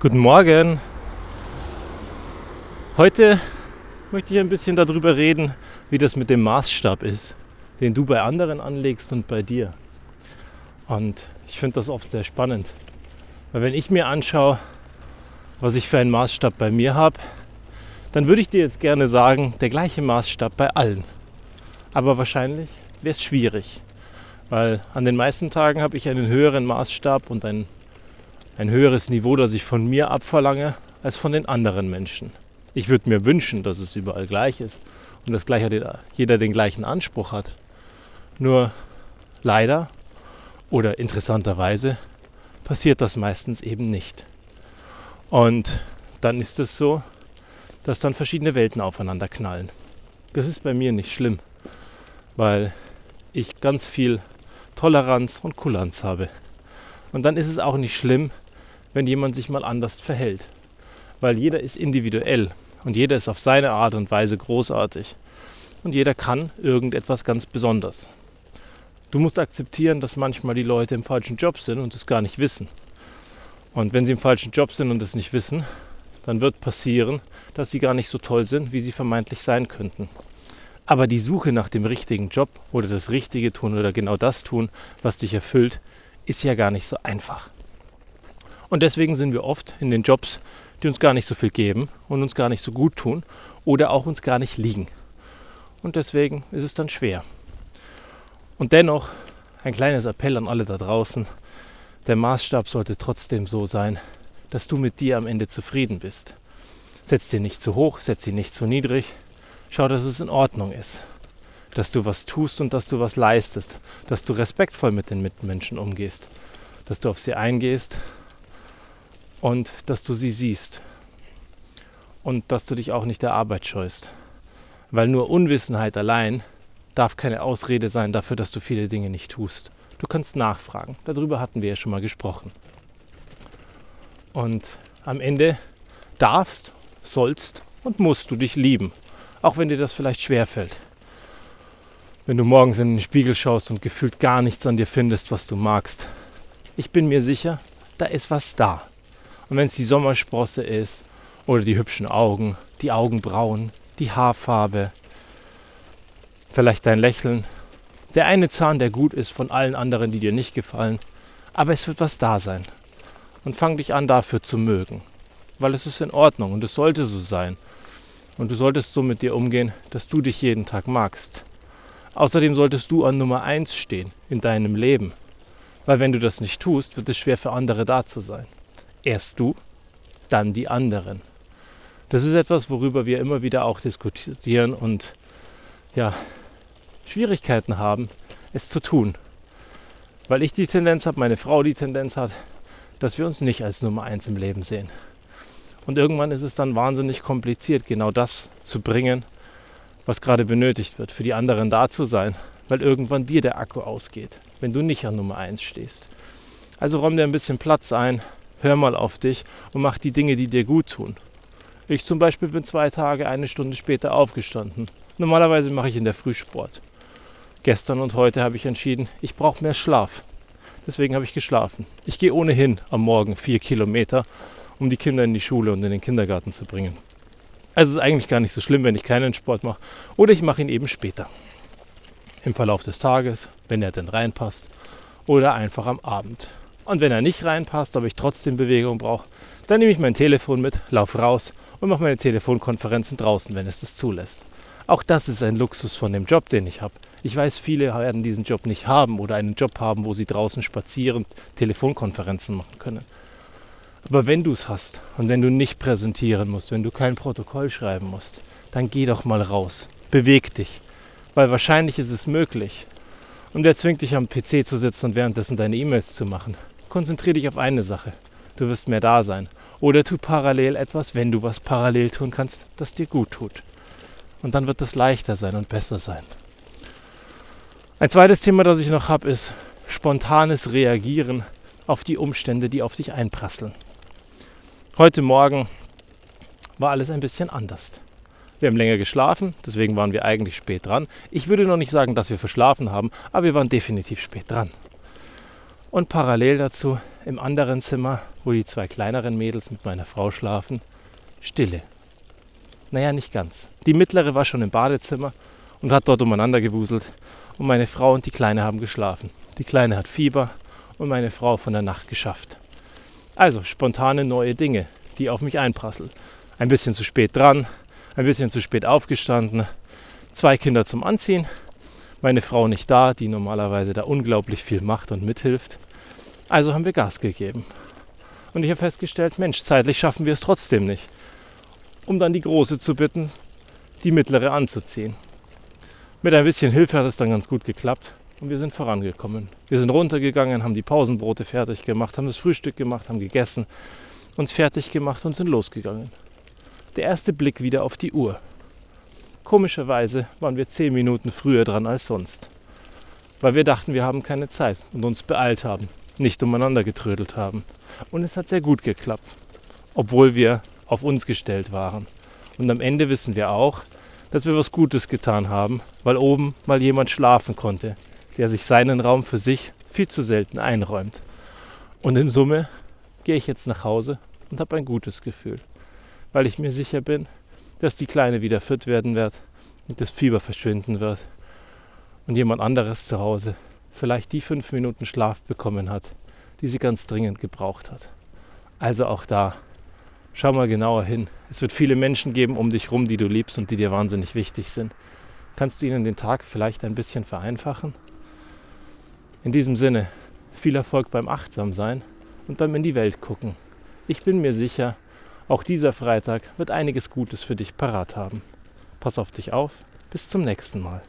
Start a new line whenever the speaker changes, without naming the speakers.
Guten Morgen. Heute möchte ich ein bisschen darüber reden, wie das mit dem Maßstab ist, den du bei anderen anlegst und bei dir. Und ich finde das oft sehr spannend. Weil wenn ich mir anschaue, was ich für einen Maßstab bei mir habe, dann würde ich dir jetzt gerne sagen, der gleiche Maßstab bei allen. Aber wahrscheinlich wäre es schwierig, weil an den meisten Tagen habe ich einen höheren Maßstab und ein ein höheres Niveau, das ich von mir abverlange, als von den anderen Menschen. Ich würde mir wünschen, dass es überall gleich ist und dass jeder den gleichen Anspruch hat. Nur leider oder interessanterweise passiert das meistens eben nicht. Und dann ist es so, dass dann verschiedene Welten aufeinander knallen. Das ist bei mir nicht schlimm, weil ich ganz viel Toleranz und Kulanz habe. Und dann ist es auch nicht schlimm, wenn jemand sich mal anders verhält. Weil jeder ist individuell und jeder ist auf seine Art und Weise großartig. Und jeder kann irgendetwas ganz Besonderes. Du musst akzeptieren, dass manchmal die Leute im falschen Job sind und es gar nicht wissen. Und wenn sie im falschen Job sind und es nicht wissen, dann wird passieren, dass sie gar nicht so toll sind, wie sie vermeintlich sein könnten. Aber die Suche nach dem richtigen Job oder das Richtige tun oder genau das tun, was dich erfüllt, ist ja gar nicht so einfach. Und deswegen sind wir oft in den Jobs, die uns gar nicht so viel geben und uns gar nicht so gut tun oder auch uns gar nicht liegen. Und deswegen ist es dann schwer. Und dennoch ein kleines Appell an alle da draußen. Der Maßstab sollte trotzdem so sein, dass du mit dir am Ende zufrieden bist. Setz dir nicht zu hoch, setz sie nicht zu niedrig. Schau, dass es in Ordnung ist. Dass du was tust und dass du was leistest. Dass du respektvoll mit den Mitmenschen umgehst. Dass du auf sie eingehst und dass du sie siehst und dass du dich auch nicht der Arbeit scheust. Weil nur Unwissenheit allein darf keine Ausrede sein dafür, dass du viele Dinge nicht tust. Du kannst nachfragen. Darüber hatten wir ja schon mal gesprochen. Und am Ende darfst, sollst und musst du dich lieben, auch wenn dir das vielleicht schwer fällt. Wenn du morgens in den Spiegel schaust und gefühlt gar nichts an dir findest, was du magst. Ich bin mir sicher, da ist was da. Und wenn es die Sommersprosse ist oder die hübschen Augen, die Augenbrauen, die Haarfarbe, vielleicht dein Lächeln, der eine Zahn, der gut ist von allen anderen, die dir nicht gefallen, aber es wird was da sein. Und fang dich an dafür zu mögen, weil es ist in Ordnung und es sollte so sein. Und du solltest so mit dir umgehen, dass du dich jeden Tag magst. Außerdem solltest du an Nummer 1 stehen in deinem Leben. Weil wenn du das nicht tust, wird es schwer für andere da zu sein. Erst du, dann die anderen. Das ist etwas, worüber wir immer wieder auch diskutieren und ja, Schwierigkeiten haben, es zu tun. Weil ich die Tendenz habe, meine Frau die Tendenz hat, dass wir uns nicht als Nummer eins im Leben sehen. Und irgendwann ist es dann wahnsinnig kompliziert, genau das zu bringen, was gerade benötigt wird, für die anderen da zu sein, weil irgendwann dir der Akku ausgeht, wenn du nicht an Nummer eins stehst. Also räum dir ein bisschen Platz ein, hör mal auf dich und mach die Dinge, die dir gut tun. Ich zum Beispiel bin zwei Tage, eine Stunde später aufgestanden. Normalerweise mache ich in der Früh Sport. Gestern und heute habe ich entschieden, ich brauche mehr Schlaf. Deswegen habe ich geschlafen. Ich gehe ohnehin am Morgen vier Kilometer, um die Kinder in die Schule und in den Kindergarten zu bringen. Also es ist eigentlich gar nicht so schlimm, wenn ich keinen Sport mache. Oder ich mache ihn eben später. Im Verlauf des Tages, wenn er denn reinpasst. Oder einfach am Abend. Und wenn er nicht reinpasst, aber ich trotzdem Bewegung brauche, dann nehme ich mein Telefon mit, laufe raus und mache meine Telefonkonferenzen draußen, wenn es das zulässt. Auch das ist ein Luxus von dem Job, den ich habe. Ich weiß, viele werden diesen Job nicht haben oder einen Job haben, wo sie draußen spazierend Telefonkonferenzen machen können. Aber wenn du es hast und wenn du nicht präsentieren musst, wenn du kein Protokoll schreiben musst, dann geh doch mal raus. Beweg dich. Weil wahrscheinlich ist es möglich. Und wer zwingt dich am PC zu sitzen und währenddessen deine E-Mails zu machen? Konzentriere dich auf eine Sache. Du wirst mehr da sein. Oder tu parallel etwas, wenn du was parallel tun kannst, das dir gut tut. Und dann wird es leichter sein und besser sein. Ein zweites Thema, das ich noch habe, ist spontanes Reagieren auf die Umstände, die auf dich einprasseln. Heute Morgen war alles ein bisschen anders. Wir haben länger geschlafen, deswegen waren wir eigentlich spät dran. Ich würde noch nicht sagen, dass wir verschlafen haben, aber wir waren definitiv spät dran. Und parallel dazu im anderen Zimmer, wo die zwei kleineren Mädels mit meiner Frau schlafen, Stille. Naja, nicht ganz. Die mittlere war schon im Badezimmer und hat dort umeinander gewuselt. Und meine Frau und die Kleine haben geschlafen. Die Kleine hat Fieber und meine Frau von der Nacht geschafft. Also spontane neue Dinge, die auf mich einprasseln. Ein bisschen zu spät dran, ein bisschen zu spät aufgestanden, zwei Kinder zum Anziehen, meine Frau nicht da, die normalerweise da unglaublich viel macht und mithilft. Also haben wir Gas gegeben. Und ich habe festgestellt, Mensch, zeitlich schaffen wir es trotzdem nicht. Um dann die Große zu bitten, die mittlere anzuziehen. Mit ein bisschen Hilfe hat es dann ganz gut geklappt und wir sind vorangekommen. Wir sind runtergegangen, haben die Pausenbrote fertig gemacht, haben das Frühstück gemacht, haben gegessen, uns fertig gemacht und sind losgegangen. Der erste Blick wieder auf die Uhr. Komischerweise waren wir zehn Minuten früher dran als sonst, weil wir dachten, wir haben keine Zeit und uns beeilt haben, nicht umeinander getrödelt haben. Und es hat sehr gut geklappt, obwohl wir auf uns gestellt waren. Und am Ende wissen wir auch, dass wir was Gutes getan haben, weil oben mal jemand schlafen konnte, der sich seinen Raum für sich viel zu selten einräumt. Und in Summe gehe ich jetzt nach Hause und habe ein gutes Gefühl, weil ich mir sicher bin, dass die Kleine wieder fit werden wird und das Fieber verschwinden wird und jemand anderes zu Hause vielleicht die fünf Minuten Schlaf bekommen hat, die sie ganz dringend gebraucht hat. Also auch da Schau mal genauer hin. Es wird viele Menschen geben um dich rum, die du liebst und die dir wahnsinnig wichtig sind. Kannst du ihnen den Tag vielleicht ein bisschen vereinfachen? In diesem Sinne, viel Erfolg beim Achtsamsein und beim in die Welt gucken. Ich bin mir sicher, auch dieser Freitag wird einiges Gutes für dich parat haben. Pass auf dich auf. Bis zum nächsten Mal.